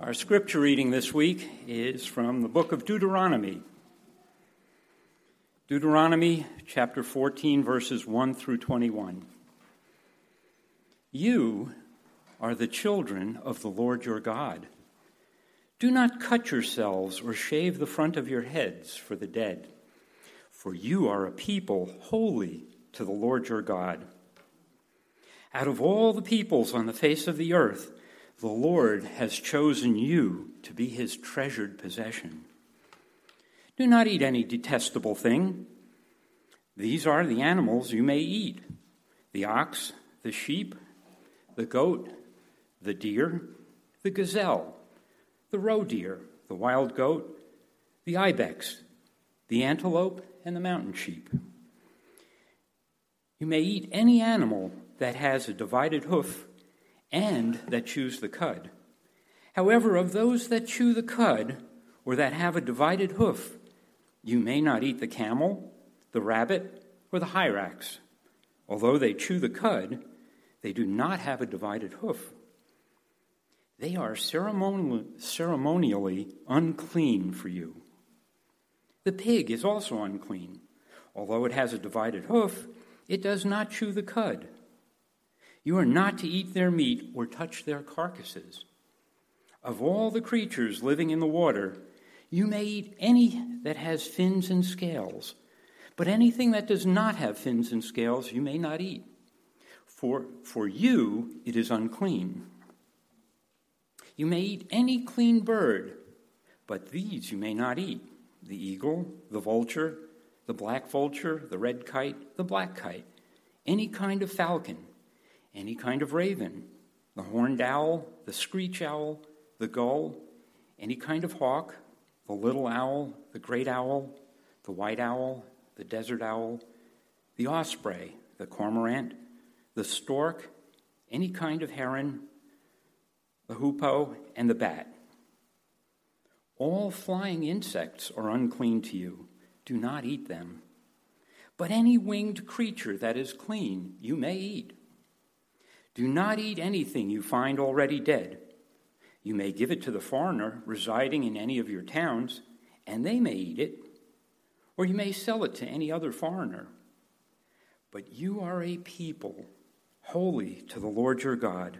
Our scripture reading this week is from the book of Deuteronomy. Deuteronomy chapter 14, verses 1 through 21. You are the children of the Lord your God. Do not cut yourselves or shave the front of your heads for the dead, for you are a people holy to the Lord your God. Out of all the peoples on the face of the earth, the Lord has chosen you to be his treasured possession. Do not eat any detestable thing. These are the animals you may eat the ox, the sheep, the goat, the deer, the gazelle, the roe deer, the wild goat, the ibex, the antelope, and the mountain sheep. You may eat any animal that has a divided hoof and that chews the cud. However, of those that chew the cud, or that have a divided hoof, you may not eat the camel, the rabbit, or the hyrax. Although they chew the cud, they do not have a divided hoof. They are ceremonially unclean for you. The pig is also unclean. Although it has a divided hoof, it does not chew the cud. You are not to eat their meat or touch their carcasses. Of all the creatures living in the water, you may eat any that has fins and scales, but anything that does not have fins and scales you may not eat. For, for you it is unclean. You may eat any clean bird, but these you may not eat the eagle, the vulture, the black vulture, the red kite, the black kite, any kind of falcon any kind of raven, the horned owl, the screech owl, the gull, any kind of hawk, the little owl, the great owl, the white owl, the desert owl, the osprey, the cormorant, the stork, any kind of heron, the hoopoe, and the bat. All flying insects are unclean to you. Do not eat them. But any winged creature that is clean you may eat. Do not eat anything you find already dead. You may give it to the foreigner residing in any of your towns, and they may eat it, or you may sell it to any other foreigner. But you are a people holy to the Lord your God.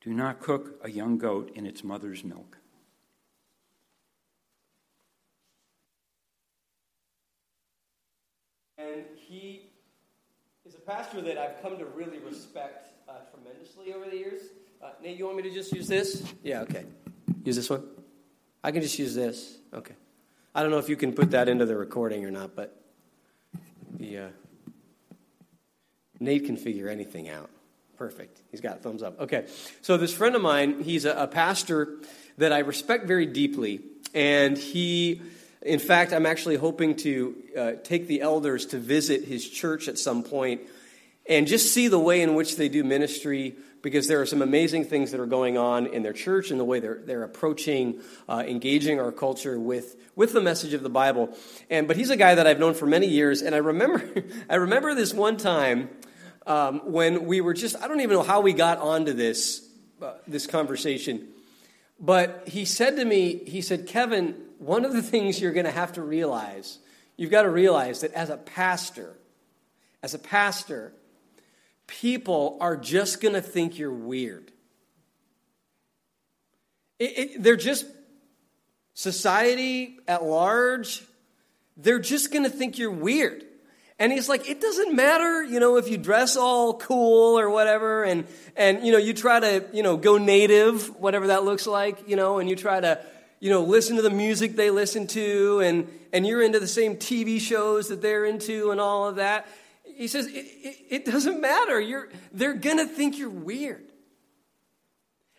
Do not cook a young goat in its mother's milk. And he is a pastor that I've come to really respect tremendously over the years. Uh, Nate, you want me to just use this? Yeah, okay. Use this one? I can just use this. Okay. I don't know if you can put that into the recording or not, but the uh, Nate can figure anything out. Perfect. He's got thumbs up. Okay. So this friend of mine, he's a, a pastor that I respect very deeply, and he. In fact, I'm actually hoping to uh, take the elders to visit his church at some point and just see the way in which they do ministry because there are some amazing things that are going on in their church and the way they're, they're approaching uh, engaging our culture with, with the message of the bible. And but he's a guy that i've known for many years and i remember i remember this one time um, when we were just i don't even know how we got onto this uh, this conversation but he said to me he said kevin one of the things you're going to have to realize you've got to realize that as a pastor as a pastor people are just going to think you're weird. It, it, they're just, society at large, they're just going to think you're weird. And he's like, it doesn't matter, you know, if you dress all cool or whatever, and, and, you know, you try to, you know, go native, whatever that looks like, you know, and you try to, you know, listen to the music they listen to, and, and you're into the same TV shows that they're into and all of that. He says, it, it, it doesn't matter. You're, they're going to think you're weird.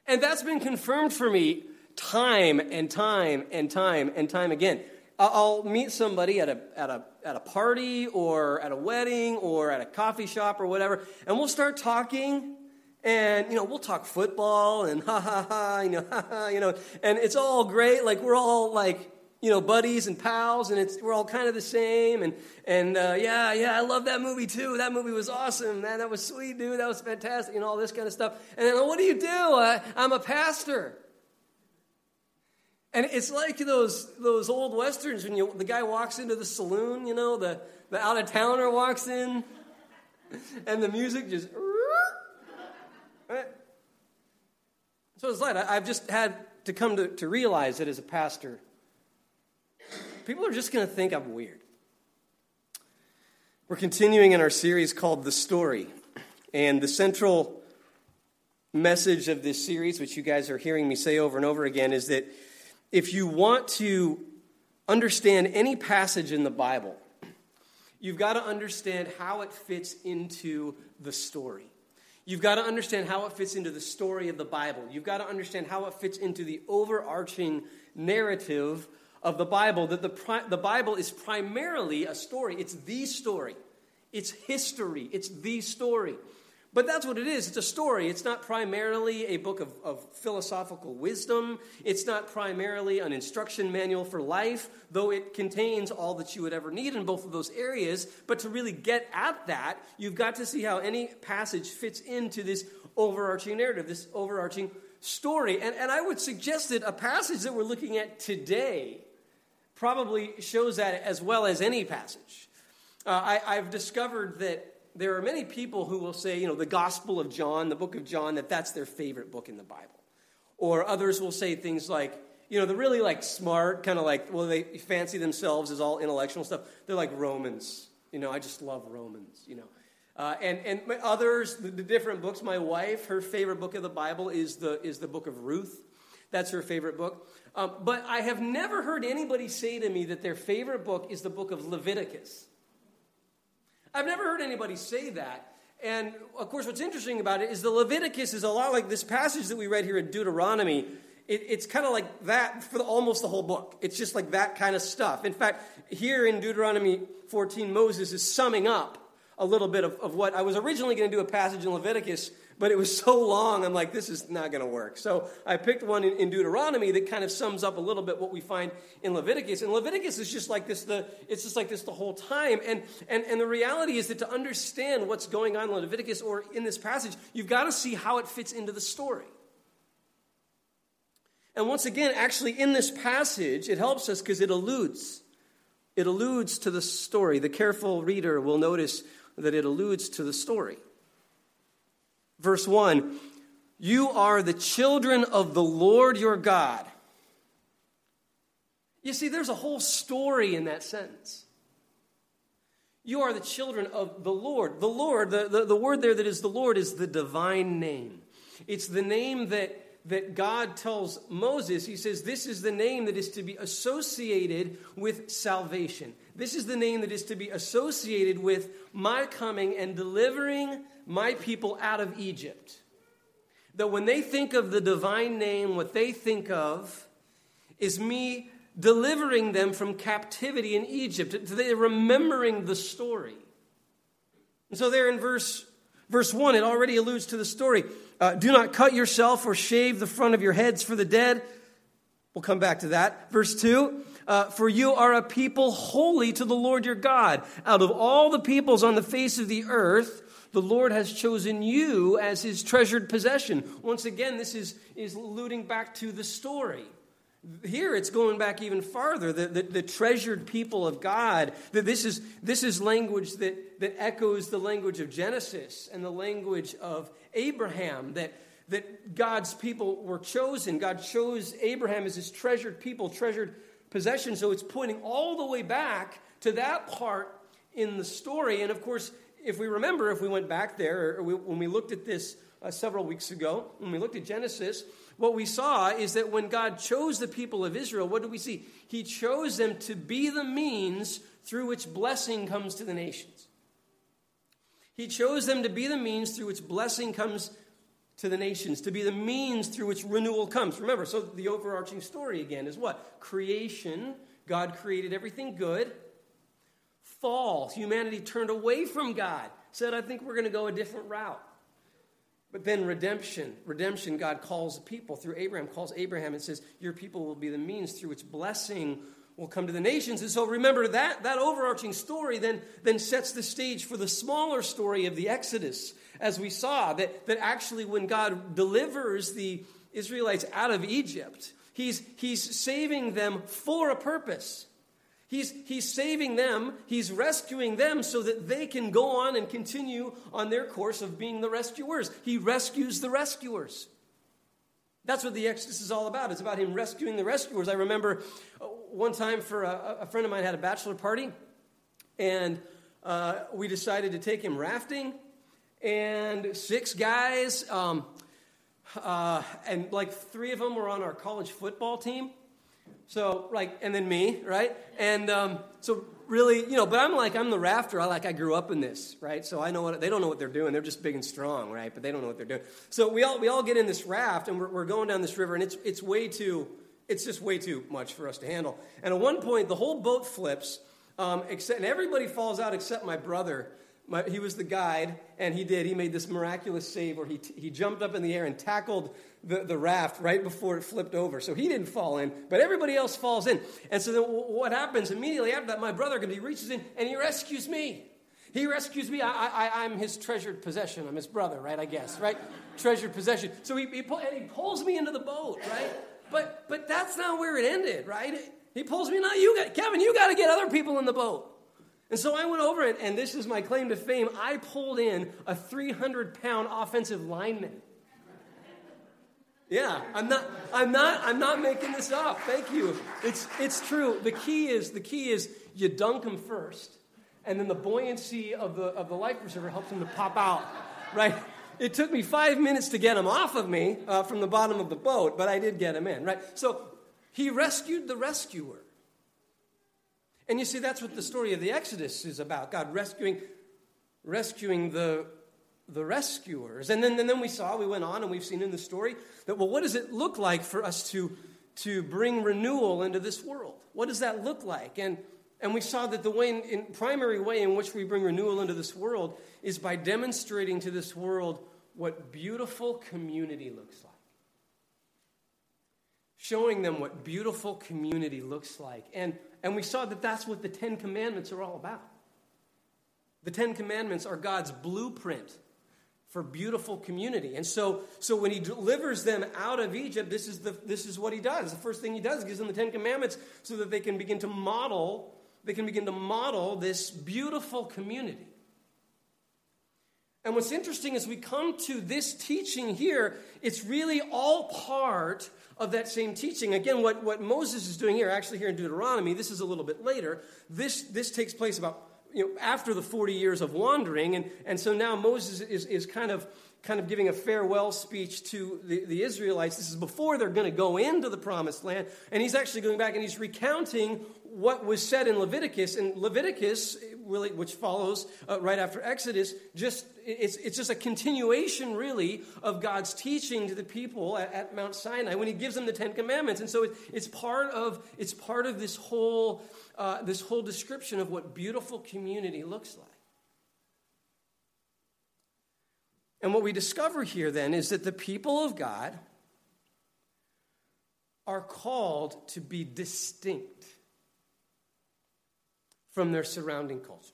And that's been confirmed for me time and time and time and time again. I'll meet somebody at a, at, a, at a party or at a wedding or at a coffee shop or whatever, and we'll start talking. And, you know, we'll talk football and ha ha ha, you know, ha ha, you know, and it's all great. Like, we're all like, you know, buddies and pals, and it's, we're all kind of the same. And, and uh, yeah, yeah, I love that movie too. That movie was awesome, man. That was sweet, dude. That was fantastic, and all this kind of stuff. And then, what do you do? I, I'm a pastor. And it's like those, those old westerns when you, the guy walks into the saloon, you know, the, the out of towner walks in, and the music just. Right? So it's like I've just had to come to, to realize that as a pastor, people are just going to think I'm weird. We're continuing in our series called The Story. And the central message of this series, which you guys are hearing me say over and over again, is that if you want to understand any passage in the Bible, you've got to understand how it fits into the story. You've got to understand how it fits into the story of the Bible. You've got to understand how it fits into the overarching narrative of the Bible. That the, the Bible is primarily a story, it's the story, it's history, it's the story. But that's what it is. It's a story. It's not primarily a book of, of, philosophical wisdom. It's not primarily an instruction manual for life, though it contains all that you would ever need in both of those areas. But to really get at that, you've got to see how any passage fits into this overarching narrative, this overarching story. And, and I would suggest that a passage that we're looking at today probably shows that as well as any passage. Uh, I, I've discovered that there are many people who will say, you know, the Gospel of John, the book of John, that that's their favorite book in the Bible. Or others will say things like, you know, the really like smart, kind of like, well, they fancy themselves as all intellectual stuff. They're like Romans. You know, I just love Romans, you know. Uh, and, and others, the, the, different books, my wife, her favorite book of the Bible is the, is the book of Ruth. That's her favorite book. Um, but I have never heard anybody say to me that their favorite book is the book of Leviticus. I've never heard anybody say that. And of course, what's interesting about it is the Leviticus is a lot like this passage that we read here in Deuteronomy. It, it's kind of like that for the, almost the whole book. It's just like that kind of stuff. In fact, here in Deuteronomy 14, Moses is summing up a little bit of, of what I was originally going to do a passage in Leviticus but it was so long, I'm like, this is not going to work. So I picked one in, in, Deuteronomy that kind of sums up a little bit what we find in Leviticus. And Leviticus is just like this, the, it's just like this the whole time. And, and, and the reality is that to understand what's going on in Leviticus or in this passage, you've got to see how it fits into the story. And once again, actually, in this passage, it helps us because it alludes. It alludes to the story. The careful reader will notice that it alludes to the story. Verse 1 You are the children of the Lord your God. You see, there's a whole story in that sentence. You are the children of the Lord. The Lord, the, the, the, word there that is the Lord, is the divine name. It's the name that, that God tells Moses. He says, This is the name that is to be associated with salvation. This is the name that is to be associated with my coming and delivering my people out of Egypt. That when they think of the divine name, what they think of is me delivering them from captivity in Egypt. They're remembering the story. And so, there in verse, verse 1, it already alludes to the story. Uh, Do not cut yourself or shave the front of your heads for the dead. We'll come back to that. Verse 2 uh, For you are a people holy to the Lord your God. Out of all the peoples on the face of the earth, the Lord has chosen you as his treasured possession. Once again, this is, is alluding back to the story. Here it's going back even farther, the, the, the, treasured people of God. That this is, this is language that, that echoes the language of Genesis and the language of Abraham, that, that God's people were chosen. God chose Abraham as his treasured people, treasured possession. So it's pointing all the way back to that part in the story. And of course, if we remember, if we went back there, or we, when we looked at this uh, several weeks ago, when we looked at Genesis, what we saw is that when God chose the people of Israel, what did we see? He chose them to be the means through which blessing comes to the nations. He chose them to be the means through which blessing comes to the nations, to be the means through which renewal comes. Remember, so the overarching story again is what? Creation. God created everything good fall, humanity turned away from God, said, I think we're going to go a different route. But then redemption, redemption, God calls the people through Abraham, calls Abraham and says, Your people will be the means through which blessing will come to the nations. And so remember that, that overarching story then, then sets the stage for the smaller story of the Exodus, as we saw, that, that actually when God delivers the Israelites out of Egypt, He's, he's saving them for a purpose. He's, he's saving them, he's rescuing them so that they can go on and continue on their course of being the rescuers. He rescues the rescuers. That's what the Exodus is all about. It's about him rescuing the rescuers. I remember uh, one time for a, a friend of mine had a bachelor party, and uh, we decided to take him rafting, and six guys, um, uh, and like three of them were on our college football team. So, like, and then me, right? And um, so, really, you know, but I'm like, I'm the rafter. I like, I grew up in this, right? So I know what they don't know what they're doing. They're just big and strong, right? But they don't know what they're doing. So we all we all get in this raft, and we're, we're going down this river, and it's it's way too it's just way too much for us to handle. And at one point, the whole boat flips, um, except and everybody falls out except my brother. My, he was the guide, and he did. He made this miraculous save where he, t- he jumped up in the air and tackled the, the raft right before it flipped over. So he didn't fall in, but everybody else falls in. And so then what happens immediately after that, my brother, he reaches in and he rescues me. He rescues me. I, I I'm his treasured possession. I'm his brother, right? I guess, right? treasured possession. So he, he, and he pulls me into the boat, right? But, but that's not where it ended, right? He pulls me, now you got, Kevin, you got to get other people in the boat. And so I went over it, and this is my claim to fame. I pulled in a 300 pound offensive lineman. Yeah, I'm not, I'm not, I'm not making this up. Thank you. It's, it's true. The key is, the key is you dunk them first, and then the buoyancy of the, of the life preserver helps them to pop out, right? It took me five minutes to get him off of me uh, from the bottom of the boat, but I did get him in, right? So he rescued the rescuer. And you see, that's what the story of the Exodus is about God rescuing, rescuing the, the rescuers. And then, and then we saw, we went on, and we've seen in the story that, well, what does it look like for us to, to bring renewal into this world? What does that look like? And, and we saw that the way, in, in primary way in which we bring renewal into this world is by demonstrating to this world what beautiful community looks like showing them what beautiful community looks like. And, and we saw that that's what the Ten Commandments are all about. The Ten Commandments are God's blueprint for beautiful community. And so, so when he delivers them out of Egypt, this is, the, this is what he does. The first thing he does, he gives them the Ten Commandments so that they can begin to model, they can begin to model this beautiful community. And what's interesting is we come to this teaching here, it's really all part of that same teaching. Again, what, what Moses is doing here, actually here in Deuteronomy, this is a little bit later. This, this takes place about you know, after the 40 years of wandering. And, and so now Moses is, is kind, of, kind of giving a farewell speech to the, the Israelites. This is before they're going to go into the promised land. And he's actually going back and he's recounting what was said in Leviticus. And Leviticus, really, which follows uh, right after Exodus, just it's, it's just a continuation, really, of God's teaching to the people at, at Mount Sinai when He gives them the Ten Commandments. And so it, it's part of it's part of this whole uh, this whole description of what beautiful community looks like. And what we discover here then is that the people of God are called to be distinct from their surrounding cultures.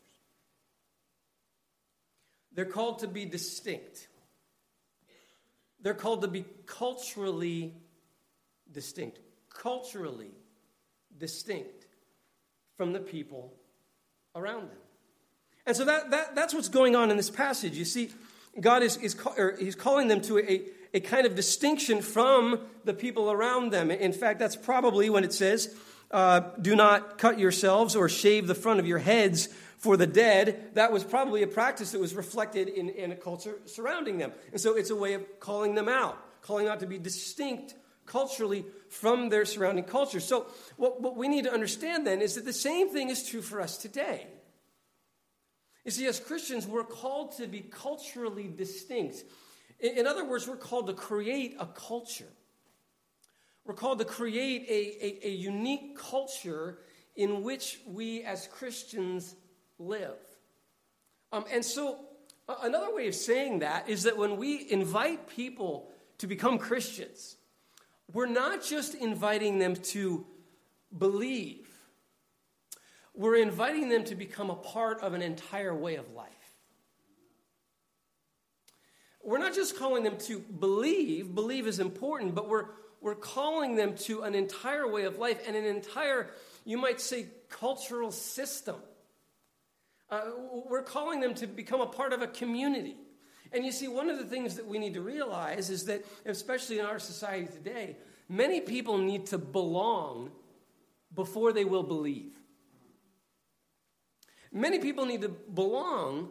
They're called to be distinct. They're called to be culturally distinct. Culturally distinct from the people around them. And so that, that, that's what's going on in this passage. You see, God is, is he's calling them to a, a kind of distinction from the people around them. In fact, that's probably when it says, uh, do not cut yourselves or shave the front of your heads for the dead. That was probably a practice that was reflected in, in a culture surrounding them. And so it's a way of calling them out, calling out to be distinct culturally from their surrounding culture. So, what, what we need to understand then is that the same thing is true for us today. You see, as Christians, we're called to be culturally distinct. In, other words, we're called to create a culture. We're called to create a, a, a unique culture in which we as Christians live. Um, and so, another way of saying that is that when we invite people to become Christians, we're not just inviting them to believe, we're inviting them to become a part of an entire way of life. We're not just calling them to believe, believe is important, but we're, we're calling them to an entire way of life and an entire, you might say, cultural system. Uh, we're calling them to become a part of a community. And you see, one of the things that we need to realize is that, especially in our society today, many people need to belong before they will believe. Many people need to belong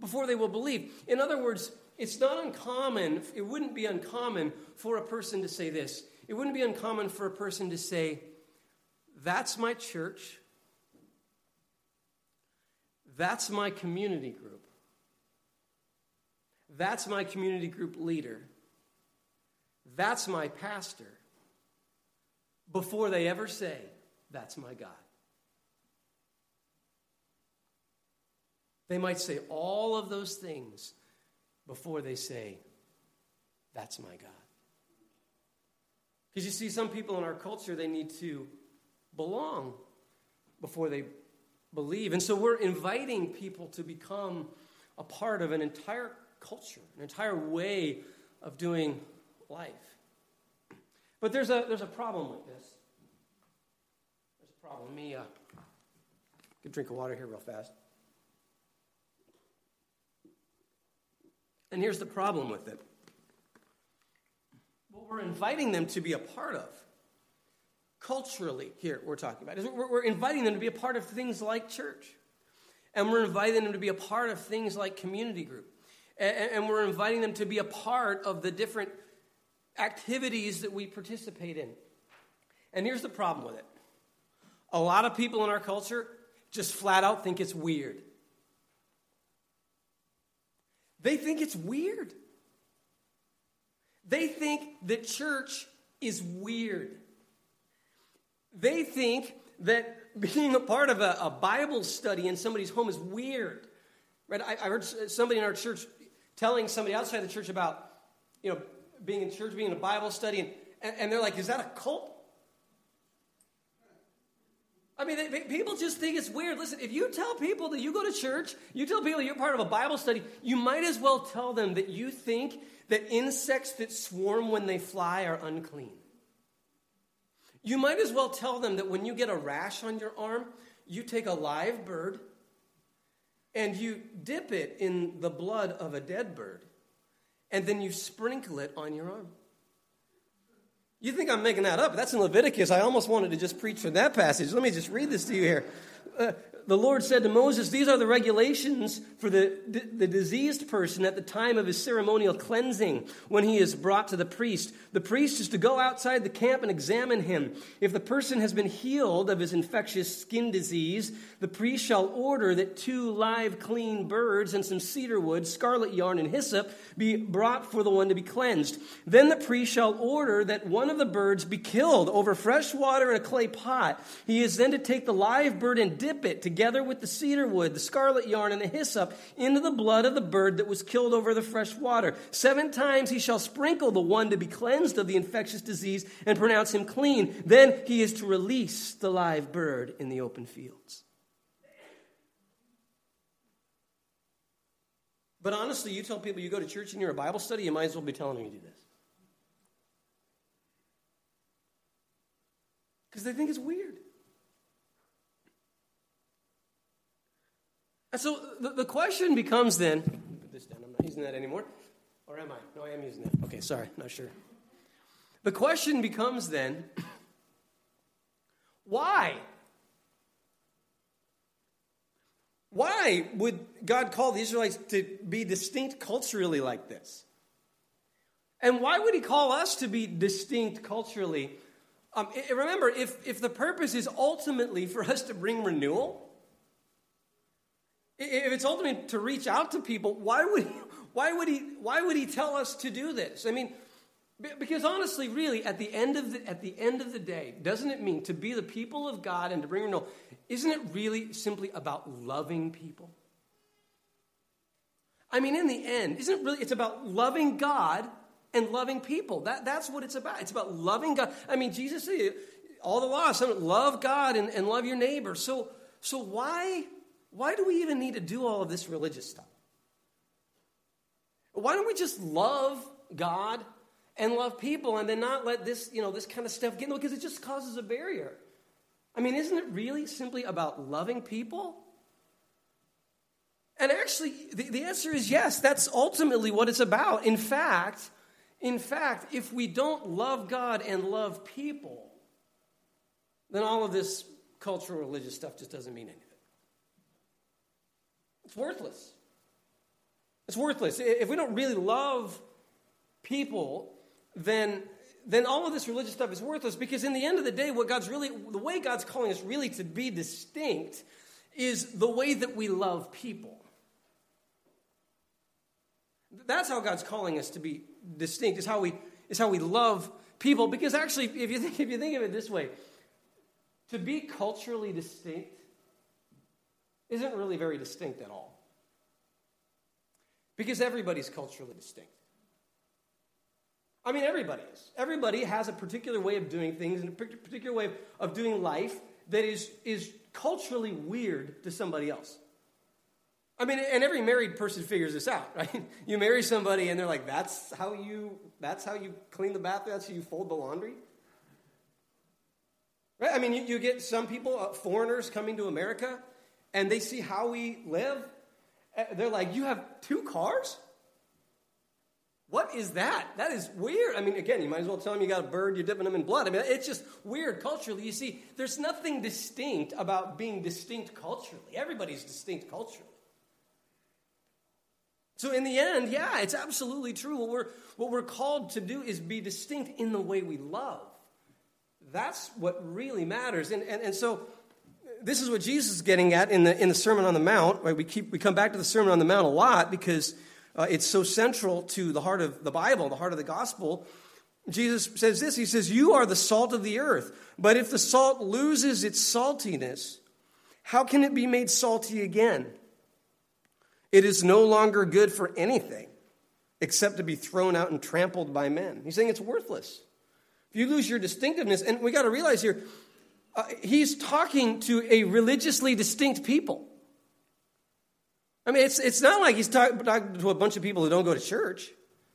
before they will believe. In other words, it's not uncommon, it wouldn't be uncommon for a person to say this. It wouldn't be uncommon for a person to say, That's my church. That's my community group. That's my community group leader. That's my pastor. Before they ever say, That's my God. They might say all of those things before they say, That's my God. Because you see, some people in our culture, they need to belong before they believe. And so we're inviting people to become a part of an entire culture, an entire way of doing life. But there's a, there's a problem with this. There's a problem. Let me uh, get a drink of water here real fast. And here's the problem with it what we're inviting them to be a part of, culturally, here we're talking about, is we're, inviting them to be a part of things like church. And we're inviting them to be a part of things like community group. And we're inviting them to be a part of the different activities that we participate in. And here's the problem with it a lot of people in our culture just flat out think it's weird. They think it's weird. They think that church is weird. They think that being a part of a, a Bible study in somebody's home is weird. Right? I, I heard somebody in our church telling somebody outside the church about, you know, being in church, being in a Bible study, and, and they're like, is that a cult? I mean, people just think it's weird. Listen, if you tell people that you go to church, you tell people you're part of a Bible study, you might as well tell them that you think that insects that swarm when they fly are unclean. You might as well tell them that when you get a rash on your arm, you take a live bird and you dip it in the blood of a dead bird, and then you sprinkle it on your arm. You think I'm making that up? That's in Leviticus. I almost wanted to just preach from that passage. Let me just read this to you here. Uh, the Lord said to Moses, These are the regulations for the, the diseased person at the time of his ceremonial cleansing when he is brought to the priest. The priest is to go outside the camp and examine him. If the person has been healed of his infectious skin disease, the priest shall order that two live clean birds and some cedar wood, scarlet yarn, and hyssop be brought for the one to be cleansed. Then the priest shall order that one of the birds be killed over fresh water in a clay pot. He is then to take the live bird and dip it to together with the cedar wood, the scarlet yarn, and the hyssop into the blood of the bird that was killed over the fresh water. Seven times he shall sprinkle the one to be cleansed of the infectious disease and pronounce him clean. Then he is to release the live bird in the open fields. But honestly, you tell people you go to church and you're a Bible study, you might as well be telling them you do this. Because they think it's weird. So the, the question becomes then put this down, I'm not using that anymore. Or am I? No, I am using that. Okay, sorry, not sure. The question becomes then why? Why would God call the Israelites to be distinct culturally like this? And why would He call us to be distinct culturally? Um, remember, if, if the purpose is ultimately for us to bring renewal, if it's ultimately to reach out to people, why would he, why would he, why would he tell us to do this? I mean, because honestly, really, at the end of the, at the end of the day, doesn't it mean to be the people of God and to bring renewal? Isn't it really simply about loving people? I mean, in the end, isn't it really? It's about loving God and loving people. That, that's what it's about. It's about loving God. I mean, Jesus said, all the laws, love God and, and love your neighbor. So, so why why do we even need to do all of this religious stuff? Why don't we just love God and love people and then not let this, you know, this kind of stuff get in the way because it just causes a barrier. I mean, isn't it really simply about loving people? And actually, the, the answer is yes, that's ultimately what it's about. In fact, in fact, if we don't love God and love people, then all of this cultural religious stuff just doesn't mean anything. It's worthless. It's worthless. If we don't really love people, then then all of this religious stuff is worthless because in the end of the day what God's really the way God's calling us really to be distinct is the way that we love people. That's how God's calling us to be distinct, is how we, is how we love people. Because actually, if you, think, if you think of it this way, to be culturally distinct isn't really very distinct at all. Because everybody's culturally distinct. I mean, everybody is. Everybody has a particular way of doing things and a particular way of doing life that is, is culturally weird to somebody else. I mean, and every married person figures this out, right? You marry somebody and they're like, that's how you, that's how you clean the bathroom, that's how you fold the laundry. Right? I mean, you, you get some people, uh, foreigners coming to America, and they see how we live. Uh, they're like, you have two cars? What is that? That is weird. I mean, again, you might as well tell them you got a bird, you're dipping them in blood. I mean, it's just weird culturally. You see, there's nothing distinct about being distinct culturally. Everybody's distinct culturally. So, in the end, yeah, it's absolutely true. What we're, what we're called to do is be distinct in the way we love. That's what really matters. And, and, and so, this is what Jesus is getting at in the, in the Sermon on the Mount. Right? We, keep, we come back to the Sermon on the Mount a lot because uh, it's so central to the heart of the Bible, the heart of the gospel. Jesus says this He says, You are the salt of the earth. But if the salt loses its saltiness, how can it be made salty again? It is no longer good for anything except to be thrown out and trampled by men. He's saying it's worthless. If you lose your distinctiveness, and we got to realize here, uh, he's talking to a religiously distinct people. I mean, it's, it's not like he's talking to a bunch of people who don't go to church.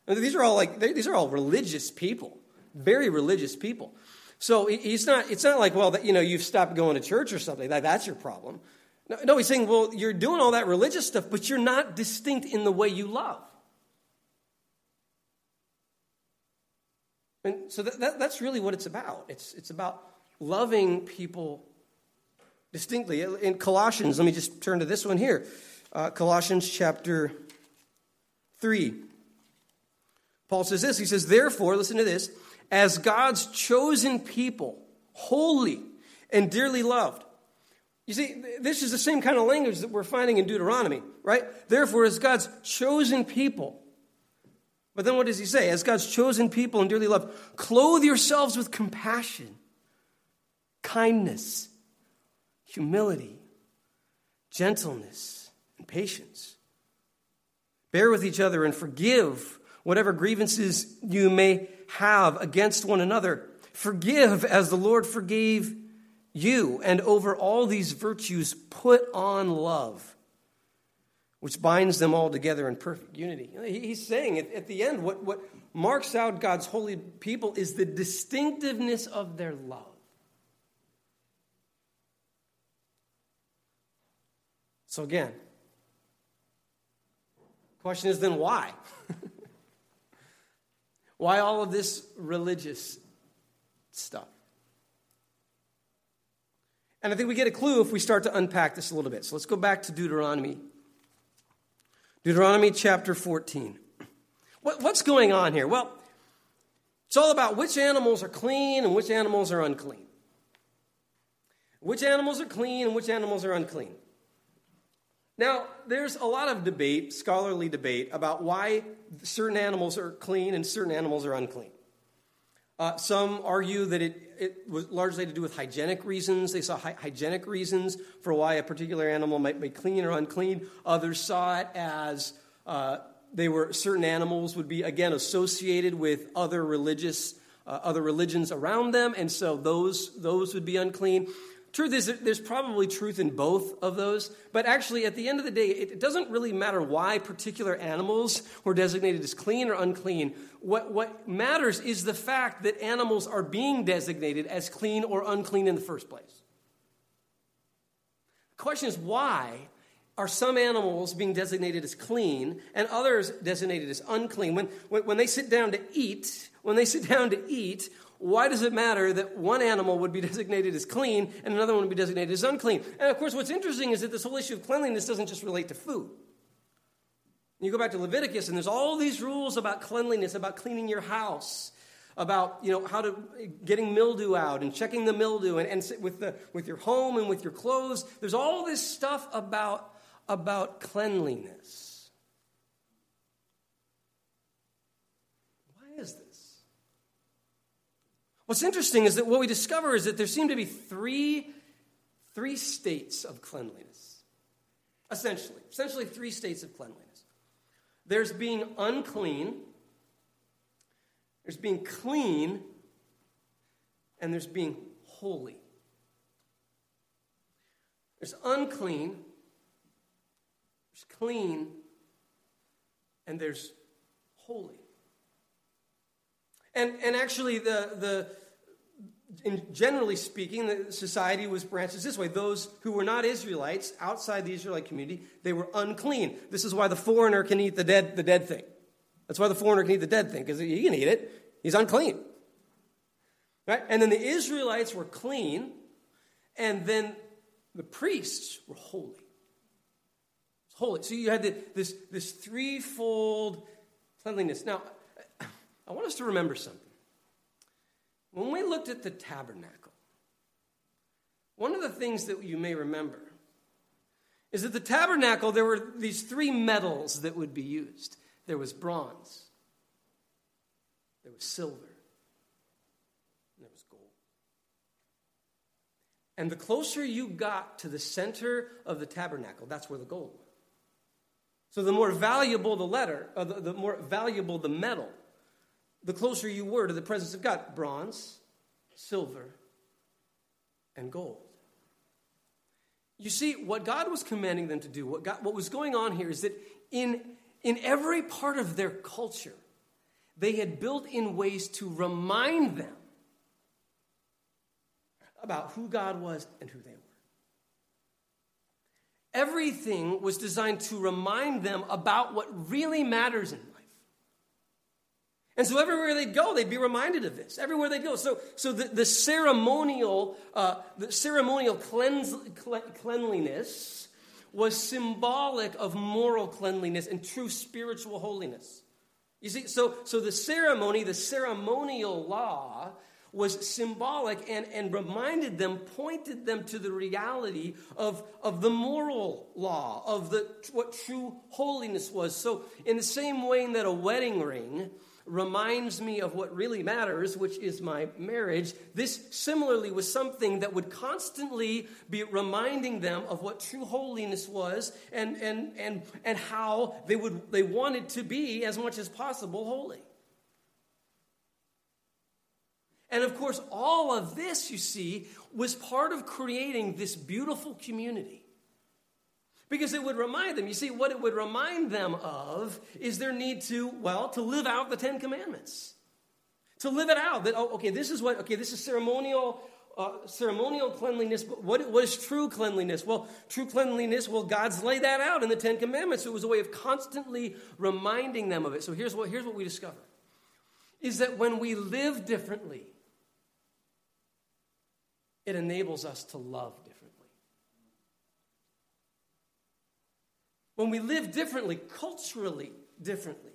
I mean, these are all like these are all religious people, very religious people. So he's not. It's not like well, that, you know, you've stopped going to church or something. Like that's your problem. No, no, he's saying, well, you're doing all that religious stuff, but you're not distinct in the way you love. And so that, that, that's really what it's about. It's, it's about loving people distinctly. In Colossians, let me just turn to this one here uh, Colossians chapter 3. Paul says this He says, Therefore, listen to this, as God's chosen people, holy and dearly loved, you see, this is the same kind of language that we're finding in Deuteronomy, right? Therefore, as God's chosen people, but then what does he say? As God's chosen people and dearly loved, clothe yourselves with compassion, kindness, humility, gentleness, and patience. Bear with each other and forgive whatever grievances you may have against one another. Forgive as the Lord forgave you, and over all these virtues, put on love, which binds them all together in perfect unity. He's saying at, the end, what, what marks out God's holy people is the distinctiveness of their love. So, again, question is then why? why all of this religious stuff? And I think we get a clue if we start to unpack this a little bit. So let's go back to Deuteronomy. Deuteronomy chapter 14. What, what's going on here? Well, it's all about which animals are clean and which animals are unclean. Which animals are clean and which animals are unclean. Now, there's a lot of debate, scholarly debate, about why certain animals are clean and certain animals are unclean. Uh, some argue that it, it was largely to do with hygienic reasons. They saw hy- hygienic reasons for why a particular animal might be clean or unclean. Others saw it as uh, they were certain animals would be again associated with other religious uh, other religions around them, and so those those would be unclean. Truth is, there's probably truth in both of those, but actually, at the end of the day, it doesn't really matter why particular animals were designated as clean or unclean. What, what matters is the fact that animals are being designated as clean or unclean in the first place. The question is why are some animals being designated as clean and others designated as unclean? When, when, when they sit down to eat, when they sit down to eat, why does it matter that one animal would be designated as clean and another one would be designated as unclean? And of course, what's interesting is that this whole issue of cleanliness doesn't just relate to food. You go back to Leviticus, and there's all these rules about cleanliness, about cleaning your house, about you know how to getting mildew out and checking the mildew, and, and with the with your home and with your clothes. There's all this stuff about about cleanliness. Why is this? What's interesting is that what we discover is that there seem to be three, three states of cleanliness. Essentially, essentially three states of cleanliness. There's being unclean, there's being clean, and there's being holy. There's unclean, there's clean, and there's holy. And, and actually, the, the, in generally speaking, the society was branches this way. Those who were not Israelites outside the Israelite community, they were unclean. This is why the foreigner can eat the dead, the dead thing. That's why the foreigner can eat the dead thing, because he can eat it. He's unclean. Right? And then the Israelites were clean, and then the priests were holy. Holy. So you had the, this, this threefold cleanliness. Now, I want us to remember something. When we looked at the tabernacle, one of the things that you may remember is that the tabernacle, there were these three metals that would be used there was bronze, there was silver, and there was gold. And the closer you got to the center of the tabernacle, that's where the gold was. So the more valuable the letter, uh, the, the more valuable the metal, the closer you were to the presence of God bronze, silver, and gold. You see, what God was commanding them to do, what, God, what was going on here is that in, in every part of their culture, they had built in ways to remind them about who God was and who they were. Everything was designed to remind them about what really matters in and so everywhere they'd go, they'd be reminded of this. Everywhere they'd go. So, so the, the ceremonial, uh, the ceremonial cleanse, cleanliness was symbolic of moral cleanliness and true spiritual holiness. You see, so, so the ceremony, the ceremonial law, was symbolic and, and reminded them, pointed them to the reality of, of the moral law, of the, what true holiness was. So, in the same way that a wedding ring reminds me of what really matters, which is my marriage. This similarly was something that would constantly be reminding them of what true holiness was and, and, and, and how they, would, they wanted to be as much as possible holy. And of course, all of this, you see, was part of creating this beautiful community because it would remind them, you see, what it would remind them of is their need to, well, to live out the Ten Commandments. To live it out. That, oh, okay, this is what, okay, this is ceremonial. Uh, ceremonial cleanliness, but what, what is true cleanliness? Well, true cleanliness, well, God's laid that out in the Ten Commandments. So it was a way of constantly reminding them of it. So here's what, here's what we discover is that when we live differently, it enables us to love differently. When we live differently, culturally differently.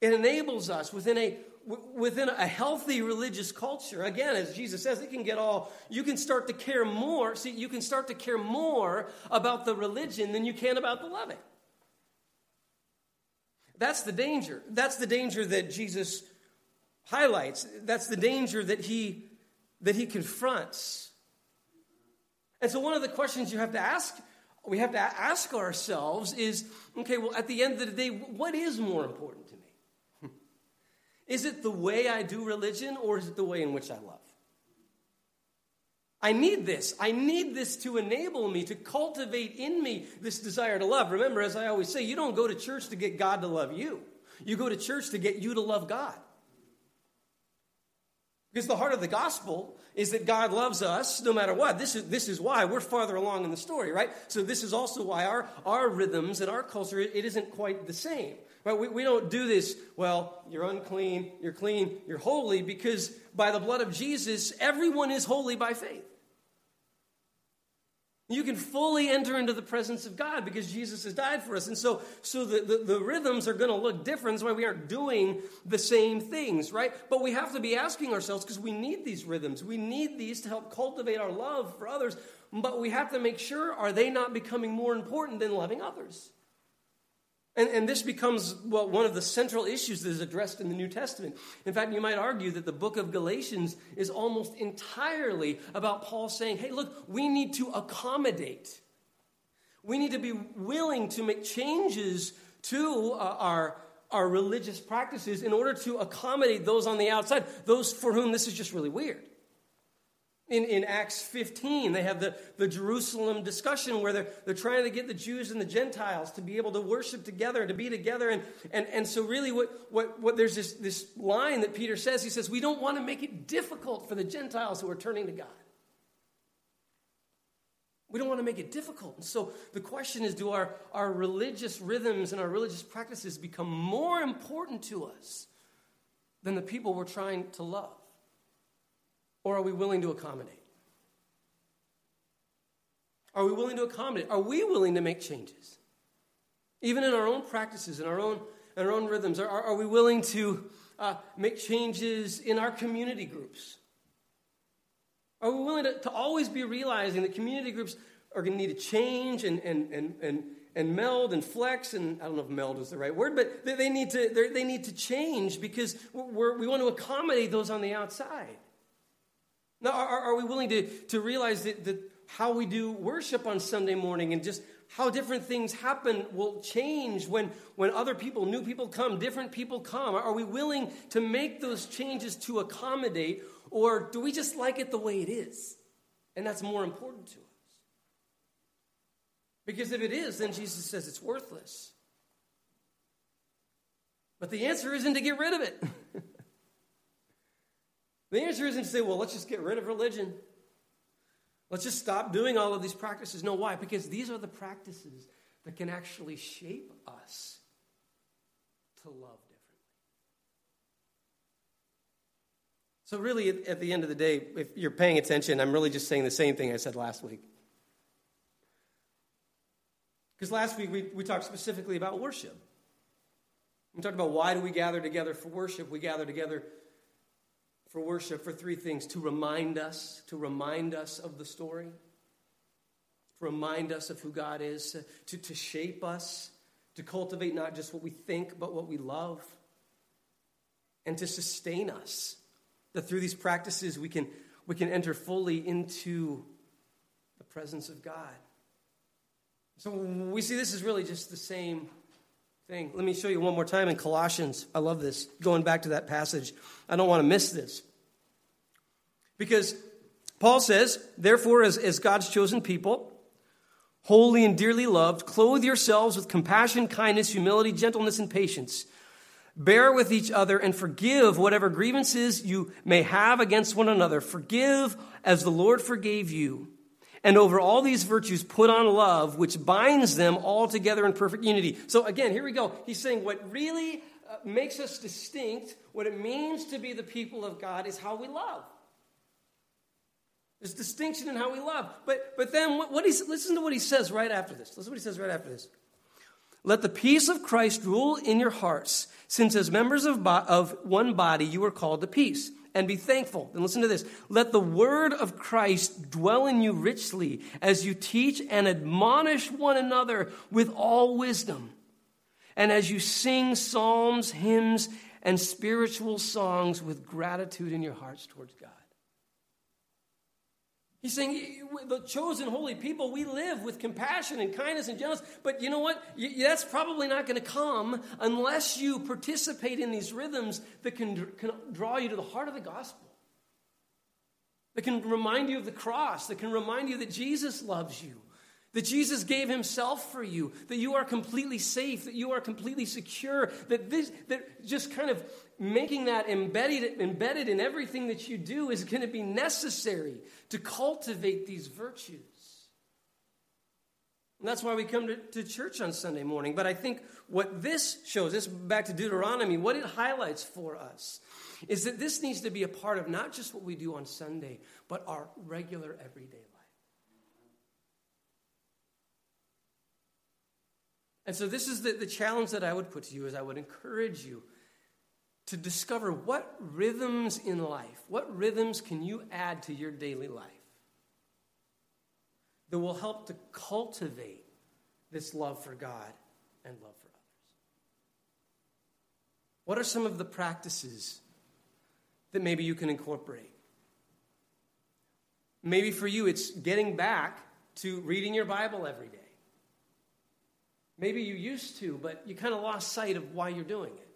It enables us within a within a healthy religious culture. Again as jesus says it can get all you can start to care more see you can start to care more about the religion than you can about the loving. That's the danger. That's the danger that jesus highlights. That's the danger that he that he confronts. And so one of the questions you have to ask we have to ask ourselves is okay, well, at the end of the day, what is more important to me? Is it the way I do religion or is it the way in which I love? I need this. I need this to enable me, to cultivate in me this desire to love. Remember, as I always say, you don't go to church to get God to love you, you go to church to get you to love God. Because the heart of the gospel is that God loves us no matter what. This is, this is why we're farther along in the story, right? So, this is also why our, our rhythms and our culture, it isn't quite the same. Right? We, we don't do this, well, you're unclean, you're clean, you're holy, because by the blood of Jesus, everyone is holy by faith. You can fully enter into the presence of God because Jesus has died for us. And so, so the, the, the rhythms are going to look different. That's why we aren't doing the same things, right? But we have to be asking ourselves because we need these rhythms. We need these to help cultivate our love for others. But we have to make sure are they not becoming more important than loving others? And, and this becomes well, one of the central issues that is addressed in the New Testament. In fact, you might argue that the book of Galatians is almost entirely about Paul saying, hey, look, we need to accommodate. We need to be willing to make changes to uh, our, our religious practices in order to accommodate those on the outside, those for whom this is just really weird. In, in Acts 15, they have the, the Jerusalem discussion where they're, they're trying to get the Jews and the Gentiles to be able to worship together, to be together. And, and, and so, really, what, what, what there's this, this line that Peter says he says, We don't want to make it difficult for the Gentiles who are turning to God. We don't want to make it difficult. And so, the question is do our, our religious rhythms and our religious practices become more important to us than the people we're trying to love? Or are we willing to accommodate? Are we willing to accommodate? Are we willing to make changes? Even in our own practices, in our own, in our own rhythms, are, are we willing to uh, make changes in our community groups? Are we willing to, to always be realizing that community groups are going to need to change and, and, and, and, and meld and flex and I don't know if meld is the right word, but they, they need to they need to change because we want to accommodate those on the outside. Now, are, are we willing to, to realize that, that how we do worship on Sunday morning and just how different things happen will change when, when other people, new people come, different people come? Are we willing to make those changes to accommodate, or do we just like it the way it is? And that's more important to us. Because if it is, then Jesus says it's worthless. But the answer isn't to get rid of it. The answer isn't to say, well, let's just get rid of religion. Let's just stop doing all of these practices. No, why? Because these are the practices that can actually shape us to love differently. So, really, at the end of the day, if you're paying attention, I'm really just saying the same thing I said last week. Because last week we, we talked specifically about worship. We talked about why do we gather together for worship? We gather together for worship for three things. To remind us, to remind us of the story, to remind us of who God is, to, to shape us, to cultivate not just what we think, but what we love, and to sustain us. That through these practices we can, we can enter fully into the presence of God. So we see this is really just the same thing. Let me show you one more time in Colossians. I love this. Going back to that passage, I don't want to miss this. Because Paul says, therefore, as, as God's chosen people, holy and dearly loved, clothe yourselves with compassion, kindness, humility, gentleness, and patience. Bear with each other and forgive whatever grievances you may have against one another. Forgive as the Lord forgave you. And over all these virtues, put on love, which binds them all together in perfect unity. So again, here we go. He's saying what really uh, makes us distinct, what it means to be the people of God, is how we love. There's distinction in how we love. But, but then what, what listen to what he says right after this. Listen to what he says right after this. Let the peace of Christ rule in your hearts, since as members of, bo- of one body you are called to peace and be thankful. And listen to this. Let the word of Christ dwell in you richly as you teach and admonish one another with all wisdom. And as you sing psalms, hymns, and spiritual songs with gratitude in your hearts towards God. He's saying, the chosen holy people, we live with compassion and kindness and gentleness. But you know what? That's probably not going to come unless you participate in these rhythms that can, can draw you to the heart of the gospel. that can remind you of the cross, that can remind you that Jesus loves you, that Jesus gave himself for you, that you are completely safe, that you are completely secure, that this that just kind of making that embedded embedded in everything that you do is going to be necessary to cultivate these virtues. And that's why we come to, to church on Sunday morning. But I think what this shows, this back to Deuteronomy, what it highlights for us is that this needs to be a part of not just what we do on Sunday, but our regular everyday life. And so this is the, the challenge that I would put to you is I would encourage you to discover what rhythms in life, what rhythms can you add to your daily life that will help to cultivate this love for God and love for others. What are some of the practices that maybe you can incorporate? Maybe for you, it's getting back to reading your Bible every day. Maybe you used to, but you kind of lost sight of why you're doing it.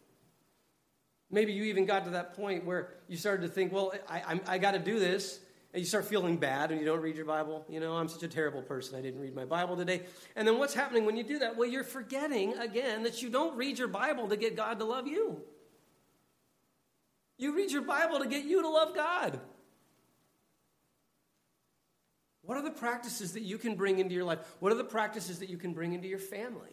Maybe you even got to that point where you started to think, well, I, I, I got to do this. And you start feeling bad and you don't read your Bible. You know, I'm such a terrible person. I didn't read my Bible today. And then what's happening when you do that? Well, you're forgetting again that you don't read your Bible to get God to love you. You read your Bible to get you to love God. What are the practices that you can bring into your life? What are the practices that you can bring into your family?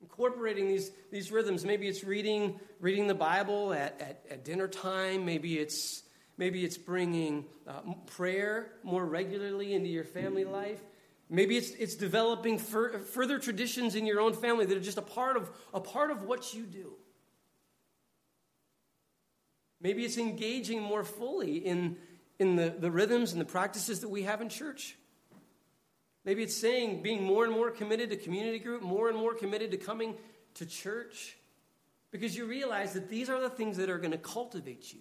Incorporating these, these rhythms. Maybe it's reading, reading the Bible at, at, at dinner time. Maybe it's, maybe it's bringing uh, prayer more regularly into your family life. Maybe it's, it's developing fur, further traditions in your own family that are just a part of, a part of what you do. Maybe it's engaging more fully in, in the, the rhythms and the practices that we have in church. Maybe it's saying being more and more committed to community group, more and more committed to coming to church, because you realize that these are the things that are going to cultivate you.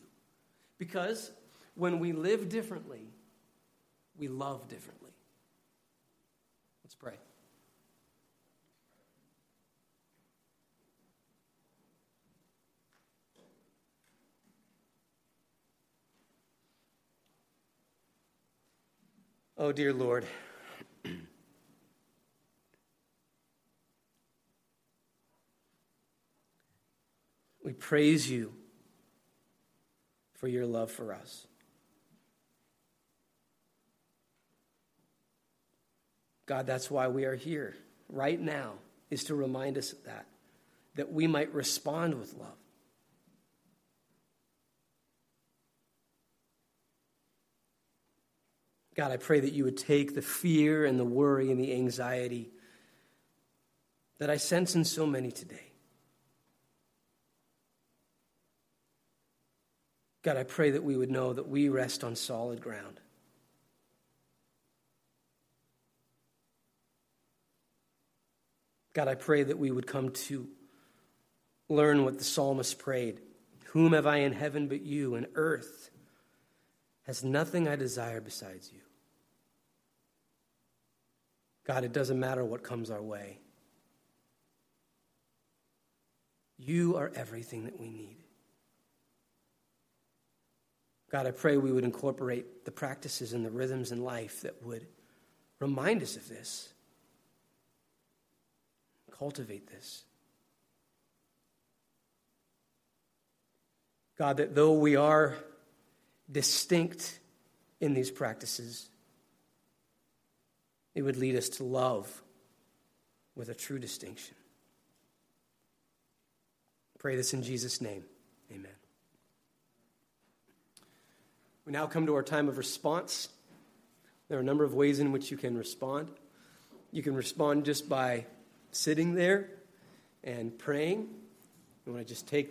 Because when we live differently, we love differently. Let's pray. Oh, dear Lord. we praise you for your love for us. God, that's why we are here right now, is to remind us of that, that we might respond with love. God, I pray that you would take the fear and the worry and the anxiety that I sense in so many today. God, I pray that we would know that we rest on solid ground. God, I pray that we would come to learn what the psalmist prayed Whom have I in heaven but you, and earth has nothing I desire besides you. God, it doesn't matter what comes our way. You are everything that we need. God, I pray we would incorporate the practices and the rhythms in life that would remind us of this, cultivate this. God, that though we are distinct in these practices, it would lead us to love with a true distinction. Pray this in Jesus' name. Amen. We now come to our time of response. There are a number of ways in which you can respond. You can respond just by sitting there and praying. You want to just take